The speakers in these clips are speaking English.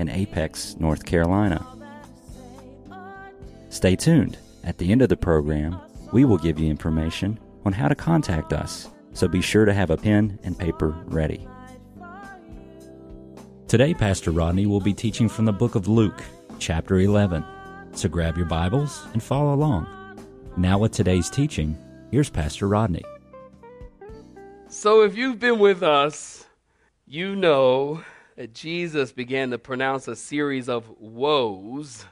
in Apex, North Carolina. Stay tuned. At the end of the program, we will give you information on how to contact us, so be sure to have a pen and paper ready. Today, Pastor Rodney will be teaching from the book of Luke, chapter 11. So grab your Bibles and follow along. Now, with today's teaching, here's Pastor Rodney. So, if you've been with us, you know Uh, Jesus began to pronounce a series of woes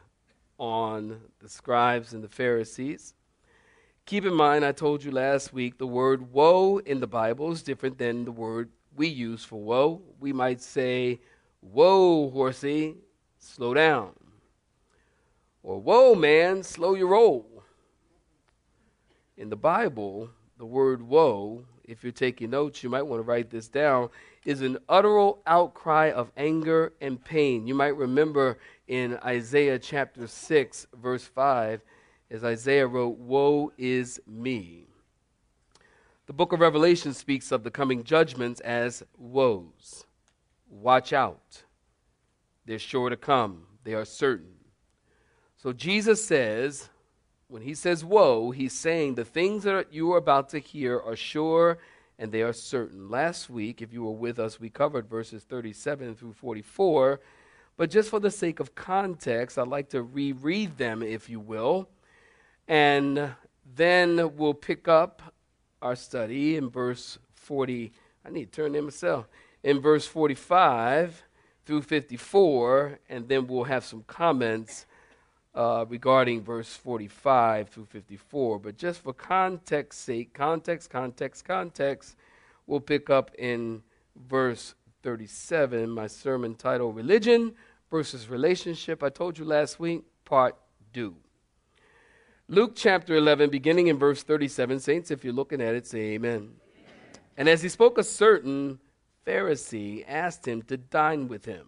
on the scribes and the Pharisees. Keep in mind, I told you last week the word woe in the Bible is different than the word we use for woe. We might say, Whoa, horsey, slow down. Or, Whoa, man, slow your roll. In the Bible, the word woe, if you're taking notes, you might want to write this down, is an utteral outcry of anger and pain. You might remember in Isaiah chapter 6, verse 5, as Isaiah wrote, Woe is me. The book of Revelation speaks of the coming judgments as woes. Watch out. They're sure to come, they are certain. So Jesus says, when he says woe, he's saying the things that you are about to hear are sure and they are certain. Last week, if you were with us, we covered verses 37 through 44. But just for the sake of context, I'd like to reread them, if you will. And then we'll pick up our study in verse 40. I need to turn there myself. In verse 45 through 54, and then we'll have some comments uh, regarding verse 45 through 54. But just for context sake, context, context, context, we'll pick up in verse 37, my sermon title, Religion versus Relationship. I told you last week, part two. Luke chapter 11, beginning in verse 37. Saints, if you're looking at it, say amen. amen. And as he spoke, a certain Pharisee asked him to dine with him.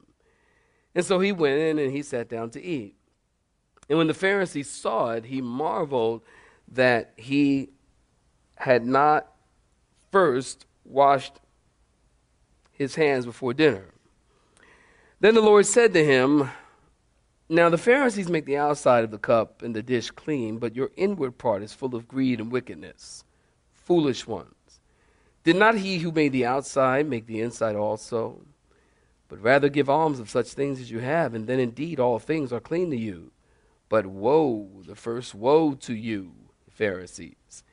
And so he went in and he sat down to eat. And when the Pharisee saw it, he marveled that he had not first washed his hands before dinner. Then the Lord said to him, Now the Pharisees make the outside of the cup and the dish clean, but your inward part is full of greed and wickedness. Foolish ones. Did not he who made the outside make the inside also? But rather give alms of such things as you have, and then indeed all things are clean to you. But woe, the first woe to you, Pharisees.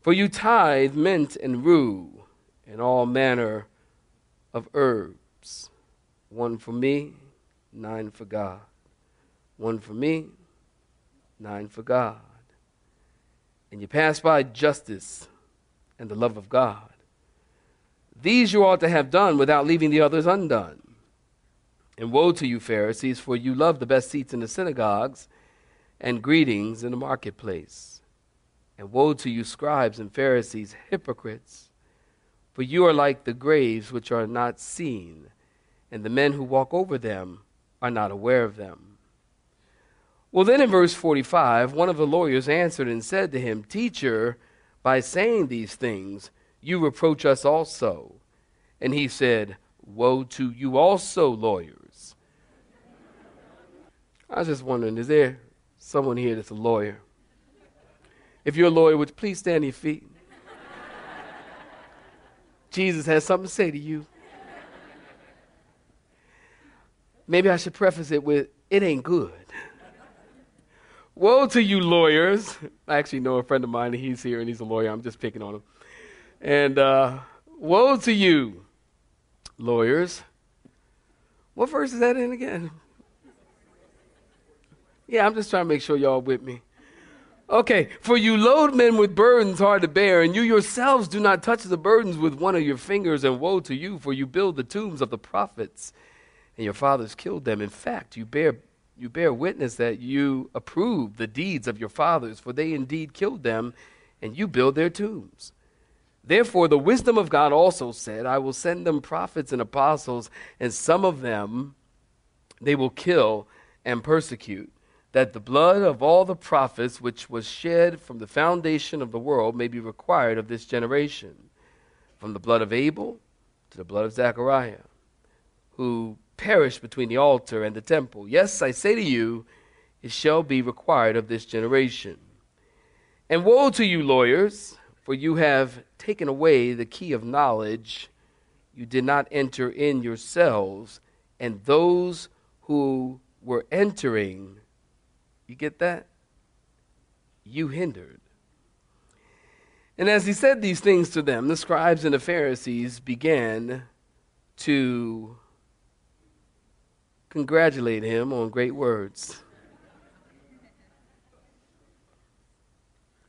For you tithe mint and rue and all manner of herbs. One for me, nine for God. One for me, nine for God. And you pass by justice and the love of God. These you ought to have done without leaving the others undone. And woe to you, Pharisees, for you love the best seats in the synagogues and greetings in the marketplace. And woe to you, scribes and Pharisees, hypocrites, for you are like the graves which are not seen, and the men who walk over them are not aware of them. Well, then in verse 45, one of the lawyers answered and said to him, Teacher, by saying these things, you reproach us also. And he said, Woe to you also, lawyers. I was just wondering, is there someone here that's a lawyer. If you're a lawyer, would you please stand on your feet? Jesus has something to say to you. Maybe I should preface it with, it ain't good. Woe to you, lawyers. I actually know a friend of mine, he's here and he's a lawyer. I'm just picking on him. And uh, woe to you, lawyers. What verse is that in again? Yeah, I'm just trying to make sure y'all with me. Okay, for you load men with burdens hard to bear, and you yourselves do not touch the burdens with one of your fingers, and woe to you, for you build the tombs of the prophets, and your fathers killed them. In fact, you bear, you bear witness that you approve the deeds of your fathers, for they indeed killed them, and you build their tombs. Therefore, the wisdom of God also said, I will send them prophets and apostles, and some of them they will kill and persecute, that the blood of all the prophets which was shed from the foundation of the world may be required of this generation, from the blood of Abel to the blood of Zechariah, who perished between the altar and the temple. Yes, I say to you, it shall be required of this generation. And woe to you, lawyers! For you have taken away the key of knowledge. You did not enter in yourselves, and those who were entering, you get that? You hindered. And as he said these things to them, the scribes and the Pharisees began to congratulate him on great words.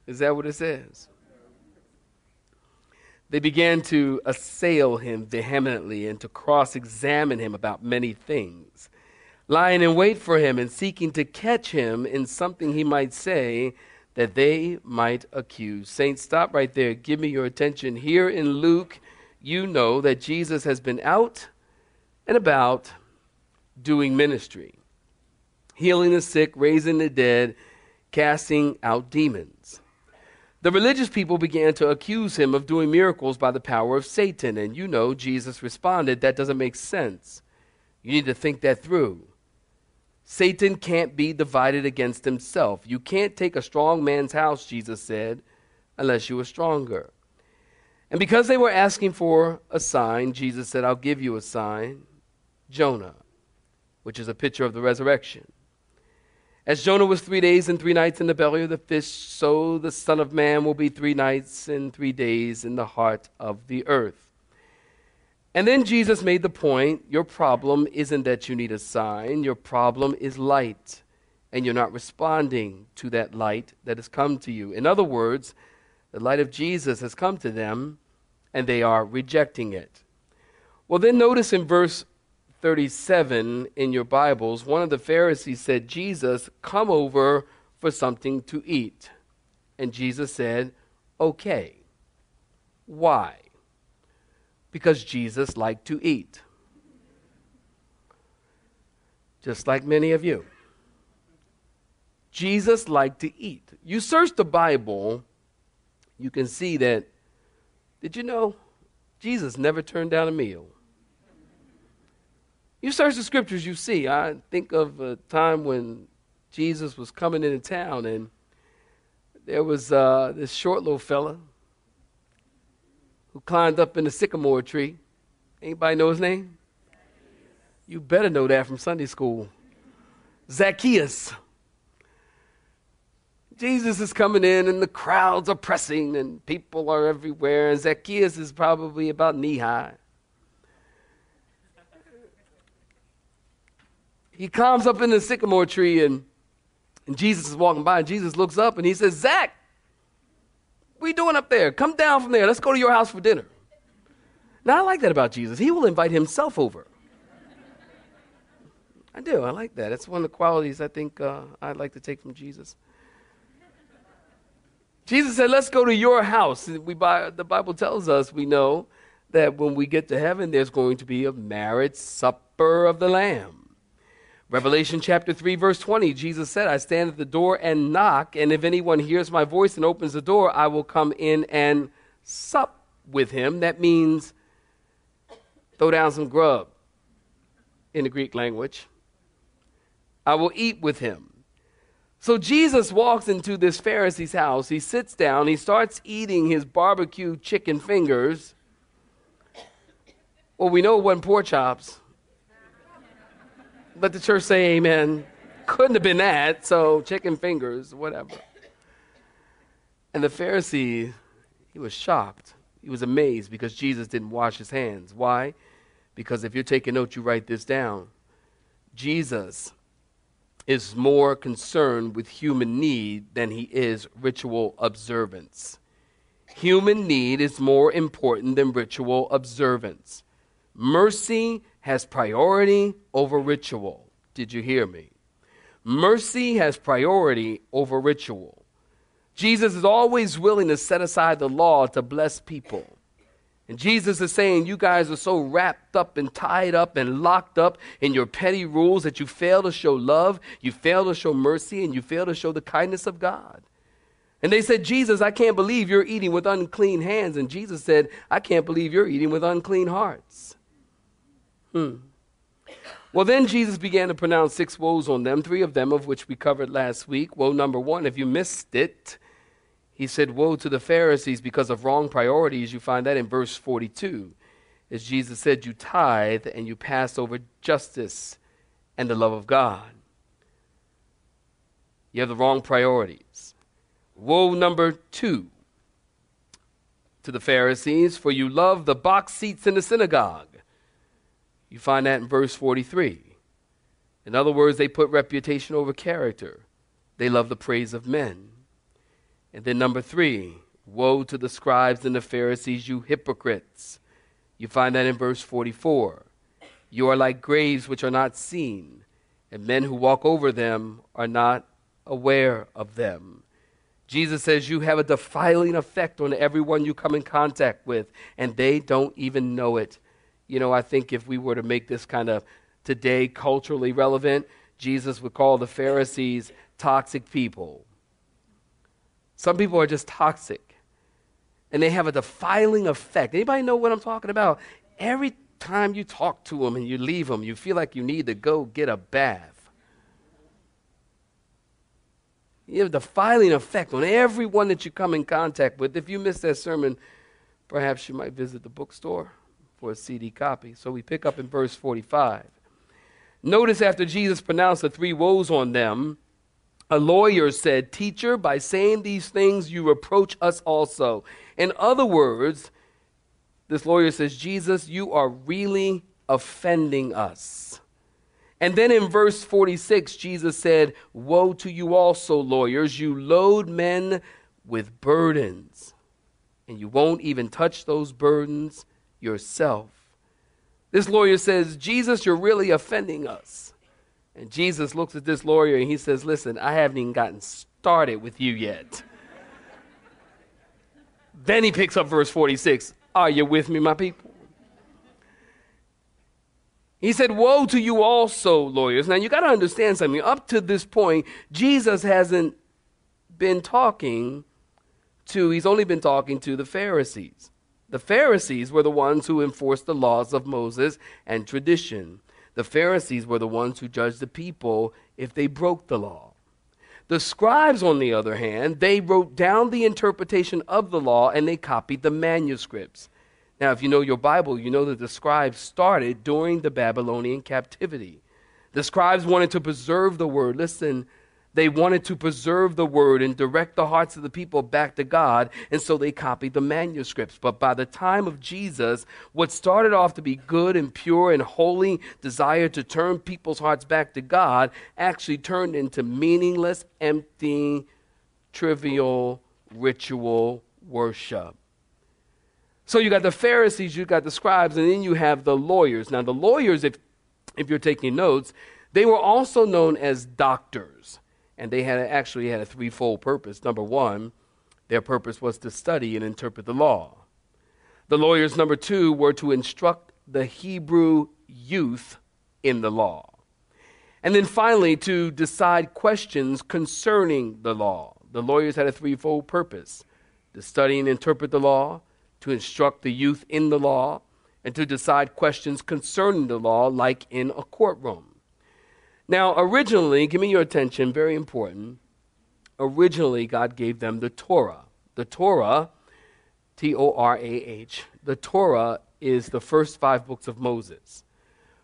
Is that what it says? They began to assail him vehemently and to cross examine him about many things, lying in wait for him and seeking to catch him in something he might say that they might accuse. Saints, stop right there. Give me your attention. Here in Luke, you know that Jesus has been out and about doing ministry, healing the sick, raising the dead, casting out demons. The religious people began to accuse him of doing miracles by the power of Satan. And you know, Jesus responded, That doesn't make sense. You need to think that through. Satan can't be divided against himself. You can't take a strong man's house, Jesus said, unless you are stronger. And because they were asking for a sign, Jesus said, I'll give you a sign Jonah, which is a picture of the resurrection. As Jonah was three days and three nights in the belly of the fish, so the Son of Man will be three nights and three days in the heart of the earth. And then Jesus made the point your problem isn't that you need a sign, your problem is light, and you're not responding to that light that has come to you. In other words, the light of Jesus has come to them, and they are rejecting it. Well, then notice in verse 37 in your Bibles, one of the Pharisees said, Jesus, come over for something to eat. And Jesus said, Okay. Why? Because Jesus liked to eat. Just like many of you. Jesus liked to eat. You search the Bible, you can see that. Did you know Jesus never turned down a meal? You search the scriptures, you see. I think of a time when Jesus was coming into town, and there was uh, this short little fella who climbed up in the sycamore tree. Anybody know his name? You better know that from Sunday school. Zacchaeus. Jesus is coming in, and the crowds are pressing, and people are everywhere, and Zacchaeus is probably about knee high. he climbs up in the sycamore tree and, and Jesus is walking by and Jesus looks up and he says, Zach, what you doing up there? Come down from there. Let's go to your house for dinner. Now, I like that about Jesus. He will invite himself over. I do. I like that. It's one of the qualities I think uh, I'd like to take from Jesus. Jesus said, Let's go to your house. We buy, the Bible tells us we know that when we get to heaven, there's going to be a marriage supper of the Lamb. Revelation chapter 3, verse 20, Jesus said, I stand at the door and knock, and if anyone hears my voice and opens the door, I will come in and sup with him. That means throw down some grub in the Greek language. I will eat with him. So Jesus walks into this Pharisee's house. He sits down. He starts eating his barbecue chicken fingers. Well, we know it wasn't pork chops. Let the church say amen. Couldn't have been that, so chicken fingers, whatever. And the Pharisee, he was shocked. He was amazed because Jesus didn't wash his hands. Why? Because if you're taking notes, you write this down. Jesus is more concerned with human need than he is ritual observance. Human need is more important than ritual observance. Mercy has priority over ritual. Did you hear me? Mercy has priority over ritual. Jesus is always willing to set aside the law to bless people. And Jesus is saying, You guys are so wrapped up and tied up and locked up in your petty rules that you fail to show love, you fail to show mercy, and you fail to show the kindness of God. And they said, Jesus, I can't believe you're eating with unclean hands. And Jesus said, I can't believe you're eating with unclean hearts. Hmm. Well, then Jesus began to pronounce six woes on them, three of them of which we covered last week. Woe number one, if you missed it, he said, Woe to the Pharisees because of wrong priorities. You find that in verse 42. As Jesus said, You tithe and you pass over justice and the love of God. You have the wrong priorities. Woe number two to the Pharisees, for you love the box seats in the synagogue. You find that in verse 43. In other words, they put reputation over character. They love the praise of men. And then number three, woe to the scribes and the Pharisees, you hypocrites. You find that in verse 44. You are like graves which are not seen, and men who walk over them are not aware of them. Jesus says you have a defiling effect on everyone you come in contact with, and they don't even know it. You know, I think if we were to make this kind of today culturally relevant, Jesus would call the Pharisees toxic people. Some people are just toxic, and they have a defiling effect. Anybody know what I'm talking about? Every time you talk to them and you leave them, you feel like you need to go get a bath. You have a defiling effect on everyone that you come in contact with. If you missed that sermon, perhaps you might visit the bookstore for a CD copy. So we pick up in verse 45. Notice after Jesus pronounced the three woes on them, a lawyer said, Teacher, by saying these things, you reproach us also. In other words, this lawyer says, Jesus, you are really offending us. And then in verse 46, Jesus said, Woe to you also, lawyers! You load men with burdens, and you won't even touch those burdens yourself. This lawyer says, Jesus, you're really offending us. And Jesus looks at this lawyer and he says, Listen, I haven't even gotten started with you yet. then he picks up verse 46 Are you with me, my people? He said, Woe to you also, lawyers. Now you got to understand something. Up to this point, Jesus hasn't been talking to, he's only been talking to the Pharisees. The Pharisees were the ones who enforced the laws of Moses and tradition. The Pharisees were the ones who judged the people if they broke the law. The scribes, on the other hand, they wrote down the interpretation of the law and they copied the manuscripts. Now, if you know your Bible, you know that the scribes started during the Babylonian captivity. The scribes wanted to preserve the word. Listen, they wanted to preserve the word and direct the hearts of the people back to God, and so they copied the manuscripts. But by the time of Jesus, what started off to be good and pure and holy desire to turn people's hearts back to God actually turned into meaningless, empty, trivial ritual worship. So you got the Pharisees, you got the scribes, and then you have the lawyers. Now, the lawyers, if, if you're taking notes, they were also known as doctors. And they had actually had a threefold purpose. Number one, their purpose was to study and interpret the law. The lawyers, number two, were to instruct the Hebrew youth in the law. And then finally, to decide questions concerning the law. The lawyers had a threefold purpose to study and interpret the law, to instruct the youth in the law, and to decide questions concerning the law, like in a courtroom. Now, originally, give me your attention, very important. Originally, God gave them the Torah. The Torah, T O R A H, the Torah is the first five books of Moses.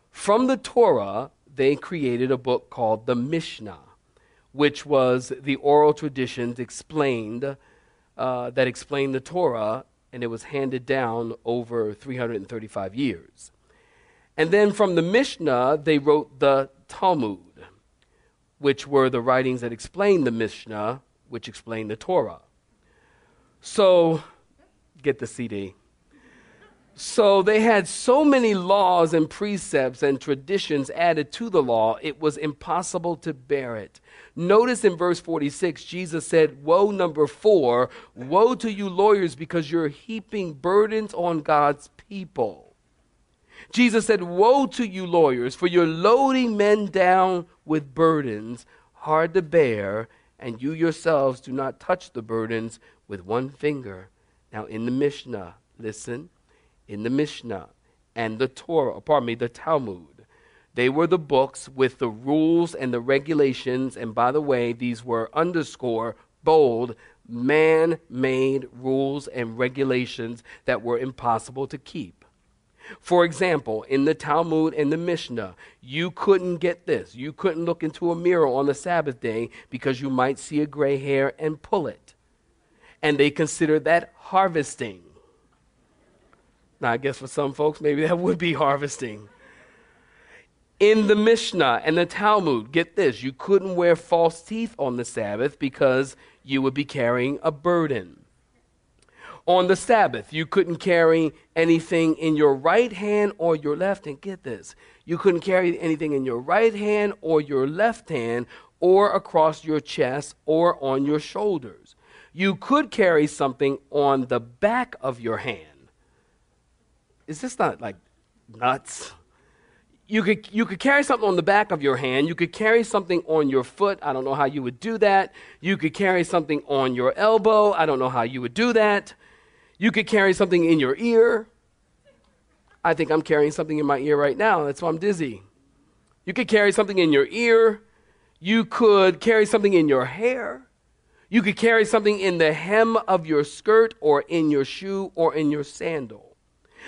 From the Torah, they created a book called the Mishnah, which was the oral traditions explained uh, that explained the Torah and it was handed down over 335 years. And then from the Mishnah, they wrote the Talmud, which were the writings that explained the Mishnah, which explained the Torah. So, get the CD. So they had so many laws and precepts and traditions added to the law, it was impossible to bear it. Notice in verse 46, Jesus said, Woe, number four, woe to you lawyers because you're heaping burdens on God's people. Jesus said, Woe to you lawyers, for you're loading men down with burdens hard to bear, and you yourselves do not touch the burdens with one finger. Now, in the Mishnah, listen in the Mishnah and the Torah, oh, pardon me, the Talmud. They were the books with the rules and the regulations, and by the way, these were underscore, bold, man made rules and regulations that were impossible to keep. For example, in the Talmud and the Mishnah, you couldn't get this. You couldn't look into a mirror on the Sabbath day because you might see a gray hair and pull it. And they consider that harvesting. Now, I guess for some folks, maybe that would be harvesting. In the Mishnah and the Talmud, get this, you couldn't wear false teeth on the Sabbath because you would be carrying a burden. On the Sabbath, you couldn't carry anything in your right hand or your left hand. Get this, you couldn't carry anything in your right hand or your left hand or across your chest or on your shoulders. You could carry something on the back of your hand is this not like nuts? You could, you could carry something on the back of your hand. You could carry something on your foot. I don't know how you would do that. You could carry something on your elbow. I don't know how you would do that. You could carry something in your ear. I think I'm carrying something in my ear right now. That's why I'm dizzy. You could carry something in your ear. You could carry something in your hair. You could carry something in the hem of your skirt or in your shoe or in your sandal.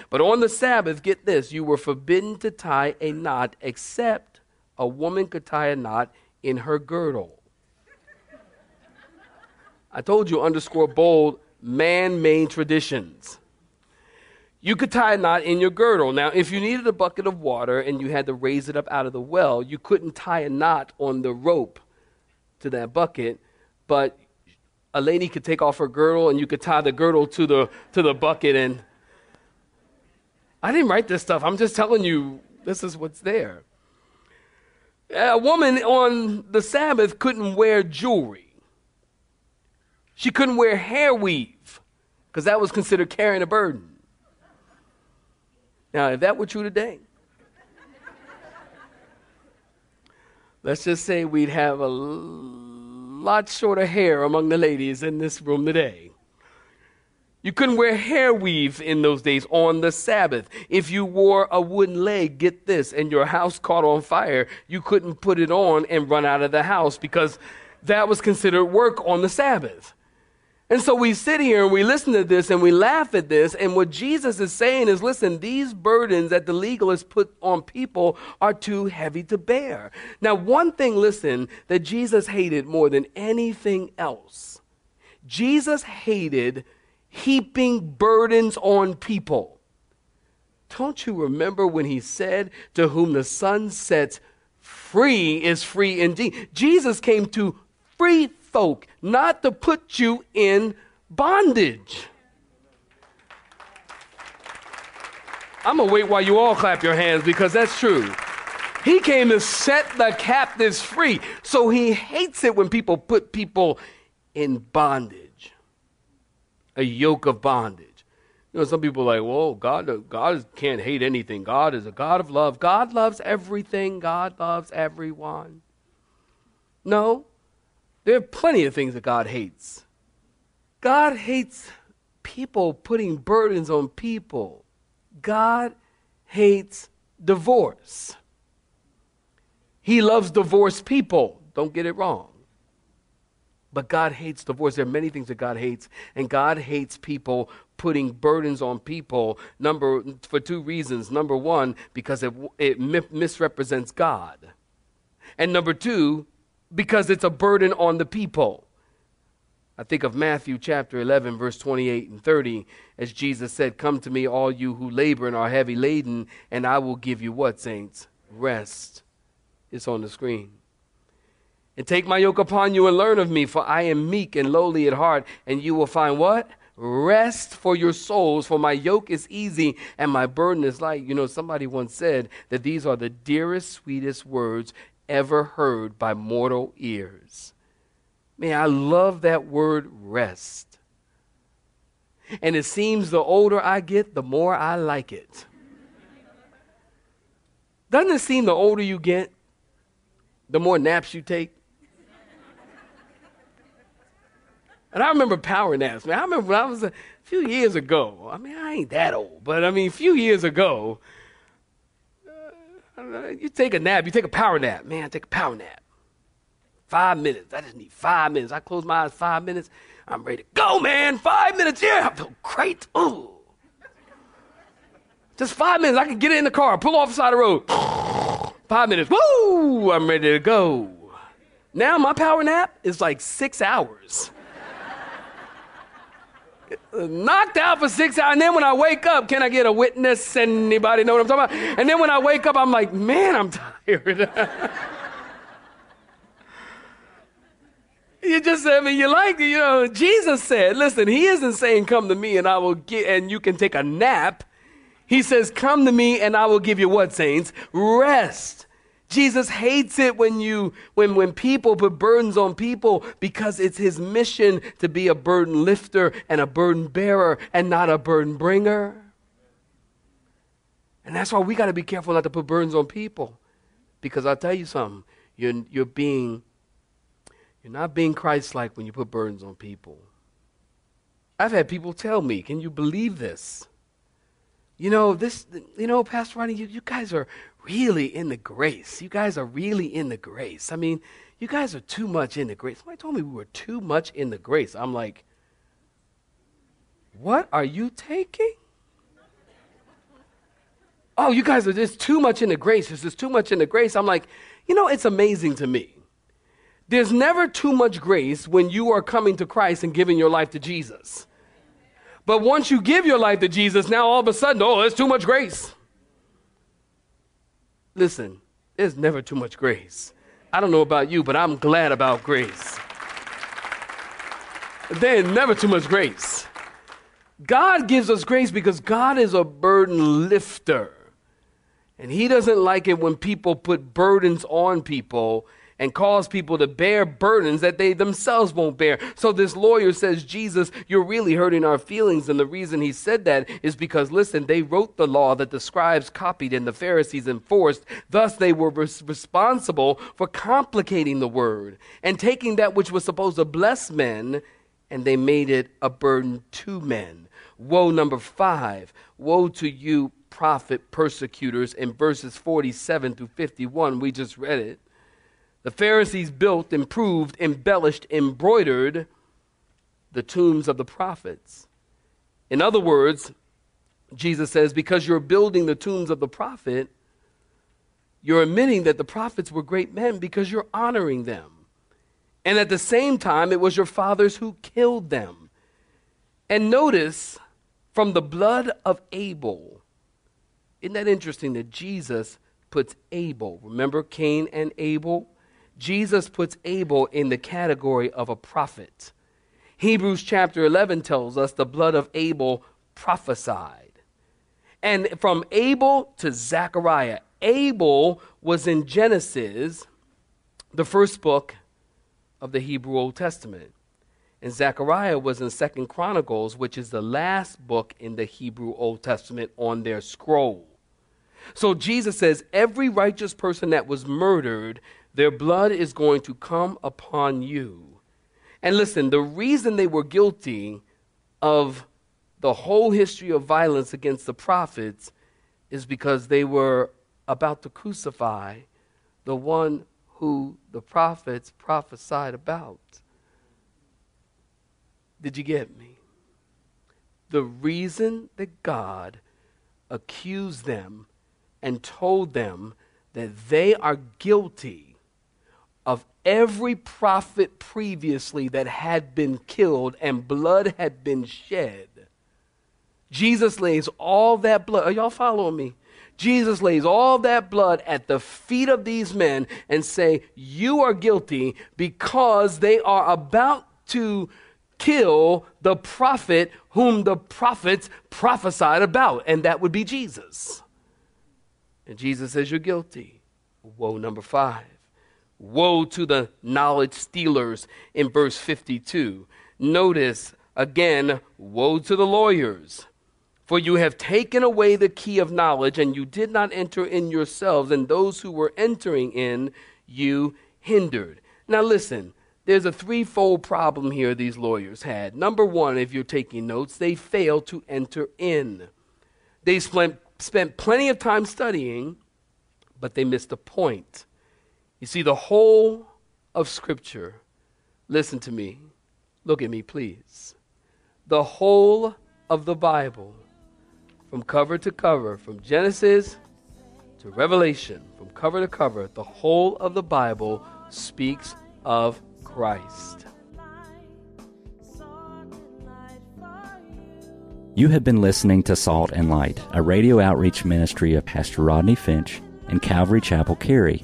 But on the Sabbath, get this, you were forbidden to tie a knot except a woman could tie a knot in her girdle. I told you, underscore bold, man made traditions. You could tie a knot in your girdle. Now, if you needed a bucket of water and you had to raise it up out of the well, you couldn't tie a knot on the rope to that bucket, but a lady could take off her girdle and you could tie the girdle to the, to the bucket and I didn't write this stuff. I'm just telling you this is what's there. A woman on the Sabbath couldn't wear jewelry. She couldn't wear hair weave because that was considered carrying a burden. Now, if that were true today, let's just say we'd have a lot shorter hair among the ladies in this room today. You couldn't wear hair weave in those days on the Sabbath. If you wore a wooden leg, get this, and your house caught on fire, you couldn't put it on and run out of the house because that was considered work on the Sabbath. And so we sit here and we listen to this and we laugh at this. And what Jesus is saying is listen, these burdens that the legalists put on people are too heavy to bear. Now, one thing, listen, that Jesus hated more than anything else Jesus hated heaping burdens on people. Don't you remember when he said, To whom the Son sets free is free indeed? Jesus came to free folk, not to put you in bondage. I'm going to wait while you all clap your hands because that's true. He came to set the captives free. So he hates it when people put people in bondage a yoke of bondage. You know, some people are like, "Well, God, uh, God can't hate anything. God is a God of love. God loves everything. God loves everyone." No, there are plenty of things that God hates. God hates people putting burdens on people. God hates divorce. He loves divorced people. Don't get it wrong. But God hates divorce. There are many things that God hates, and God hates people putting burdens on people. Number for two reasons. Number one, because it, it misrepresents God, and number two, because it's a burden on the people. I think of Matthew chapter 11, verse 28 and 30, as Jesus said, Come to me, all you who labor and are heavy laden, and I will give you what, saints? Rest. It's on the screen. And take my yoke upon you and learn of me, for I am meek and lowly at heart, and you will find what? rest for your souls, for my yoke is easy and my burden is light. You know, somebody once said that these are the dearest, sweetest words ever heard by mortal ears. Man, I love that word rest. And it seems the older I get, the more I like it. Doesn't it seem the older you get, the more naps you take? And I remember power naps, man. I remember when I was a few years ago. I mean, I ain't that old, but I mean, a few years ago, you take a nap, you take a power nap. Man, take a power nap. Five minutes. I just need five minutes. I close my eyes five minutes. I'm ready to go, man. Five minutes. Yeah, I feel great. Ooh. Just five minutes. I can get in the car, pull off the side of the road. Five minutes. Woo! I'm ready to go. Now my power nap is like six hours. Knocked out for six hours. And then when I wake up, can I get a witness? Anybody know what I'm talking about? And then when I wake up, I'm like, man, I'm tired. You just, I mean, you like, you know, Jesus said, listen, he isn't saying, come to me and I will get, and you can take a nap. He says, come to me and I will give you what, saints? Rest. Jesus hates it when you, when, when people put burdens on people because it's his mission to be a burden lifter and a burden bearer and not a burden bringer. And that's why we got to be careful not to put burdens on people. Because I'll tell you something, you're, you're being you're not being Christ like when you put burdens on people. I've had people tell me, can you believe this? You know, this, you know, Pastor Ronnie, you, you guys are really in the grace. You guys are really in the grace. I mean, you guys are too much in the grace. Somebody told me we were too much in the grace. I'm like, what are you taking? Oh, you guys are just too much in the grace. There's just too much in the grace. I'm like, you know, it's amazing to me there's never too much grace when you are coming to Christ and giving your life to Jesus. But once you give your life to Jesus, now all of a sudden, oh, there's too much grace. Listen, there's never too much grace. I don't know about you, but I'm glad about grace. There's never too much grace. God gives us grace because God is a burden lifter. And He doesn't like it when people put burdens on people and cause people to bear burdens that they themselves won't bear. So this lawyer says, Jesus, you're really hurting our feelings. And the reason he said that is because, listen, they wrote the law that the scribes copied and the Pharisees enforced. Thus, they were res- responsible for complicating the word and taking that which was supposed to bless men and they made it a burden to men. Woe number five. Woe to you, prophet persecutors, in verses 47 through 51. We just read it. The Pharisees built, improved, embellished, embroidered the tombs of the prophets. In other words, Jesus says, because you're building the tombs of the prophet, you're admitting that the prophets were great men because you're honoring them. And at the same time, it was your fathers who killed them. And notice from the blood of Abel, isn't that interesting that Jesus puts Abel, remember Cain and Abel? Jesus puts Abel in the category of a prophet. Hebrews chapter 11 tells us the blood of Abel prophesied. And from Abel to Zechariah, Abel was in Genesis, the first book of the Hebrew Old Testament. And Zechariah was in Second Chronicles, which is the last book in the Hebrew Old Testament on their scroll. So Jesus says every righteous person that was murdered their blood is going to come upon you. And listen, the reason they were guilty of the whole history of violence against the prophets is because they were about to crucify the one who the prophets prophesied about. Did you get me? The reason that God accused them and told them that they are guilty of every prophet previously that had been killed and blood had been shed. Jesus lays all that blood. Are y'all following me? Jesus lays all that blood at the feet of these men and say, "You are guilty because they are about to kill the prophet whom the prophets prophesied about, and that would be Jesus. And Jesus says, You're guilty. Woe number five. Woe to the knowledge stealers in verse 52. Notice again, woe to the lawyers. For you have taken away the key of knowledge, and you did not enter in yourselves, and those who were entering in you hindered. Now, listen, there's a threefold problem here these lawyers had. Number one, if you're taking notes, they failed to enter in. They spent, spent plenty of time studying, but they missed the point. You see, the whole of Scripture, listen to me, look at me, please. The whole of the Bible from cover to cover, from Genesis to Revelation, from cover to cover, the whole of the Bible speaks of Christ. You have been listening to Salt and Light, a radio outreach ministry of Pastor Rodney Finch and Calvary Chapel Cary,